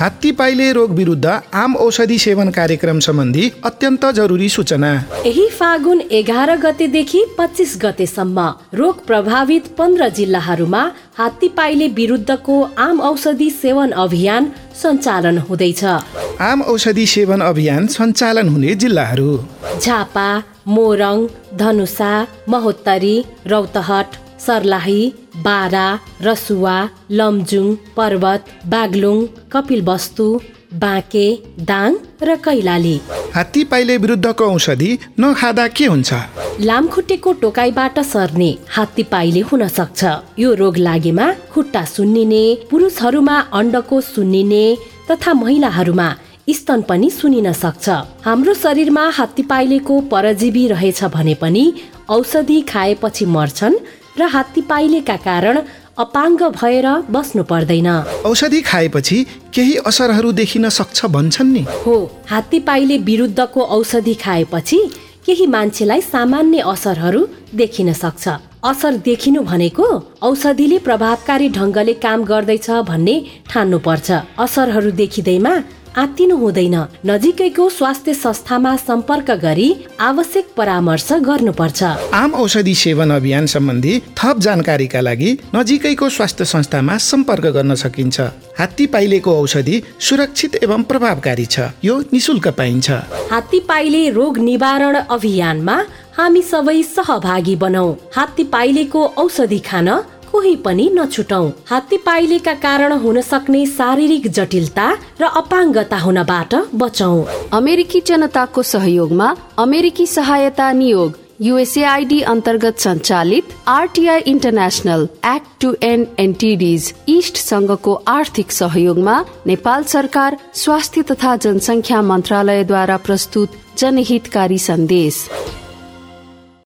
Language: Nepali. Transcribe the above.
हात्ती पाइले रोग विरुद्ध आम औषधि सेवन कार्यक्रम सम्बन्धी अत्यन्त जरुरी सूचना। यही फागुन एघार गतेदेखि पच्चिस गतेसम्म रोग प्रभावित पन्ध्र जिल्लाहरूमा हात्ती पाइले विरुद्धको आम औषधि सेवन अभियान सञ्चालन हुँदैछ। आम औषधि सेवन अभियान सञ्चालन हुने जिल्लाहरू। झापा मोरङ धनुषा महोत्तरी रौतहट सर्लाही बारा रसुवा लमजुङ पर्वत बागलुङ कपिलवस्तु बाँके दाङ र कैलाली। हात्ती पाइले विरुद्धको औषधि नखाँदा के हुन्छ? लामखुट्टेको टोकाइबाट सर्ने हात्ती पाइले हुन सक्छ। यो रोग लागेमा खुट्टा सुन्निने पुरुषहरूमा अण्डको सुन्निने तथा महिलाहरूमा स्तन पनि सुनिन सक्छ। हाम्रो शरीरमा हात्ती पाइलेको परजीवी रहेछ भने पनि औषधि खाएपछि मर्छन् र हात्ती पाइलेका कारण अपाङ्ग भएर बस्नु पर्दैन। औषधि खाएपछि केही असरहरू देखिन सक्छ भन्छन् नि। हो हात्ती पाइले विरुद्धको औषधि खाएपछि केही मान्छेलाई सामान्य असरहरू देखिन सक्छ। असर देखिनु भनेको औषधिले प्रभावकारी ढङ्गले काम गर्दैछ भन्ने ठान्नु पर्छ असरहरू देखिँदैमा आत्तिनु हुँदैन। नजिकैको स्वास्थ्य संस्थामा सम्पर्क गरी आवश्यक परामर्श गर्नुपर्छ। आम औषधि सेवन अभियान सम्बन्धी थप जानकारीका लागि नजिकैको स्वास्थ्य संस्थामा सम्पर्क गर्न सकिन्छ। हात्ती पाइलेको औषधि सुरक्षित एवं प्रभावकारी छ। यो निशुल्क पाइन्छ। हात्ती पाइले रोग निवारण अभियानमा हामी सबै सहभागी बनौ। हात्ती पाइलेको औषधि खान कोही पनि नछुटौ। हात्ती पाइलेका कारण हुन सक्ने शारीरिक जटिलता र अपाङ्गता हुनबाट बचौ। अमेरिकी जनताको सहयोगमा अमेरिकी सहायता नियोग युएसएआईडी अन्तर्गत सञ्चालित RTI international act to end NTDs east संघको आर्थिक सहयोगमा नेपाल सरकार स्वास्थ्य तथा जनसङ्ख्या मन्त्रालयद्वारा प्रस्तुत जनहितकारी सन्देश।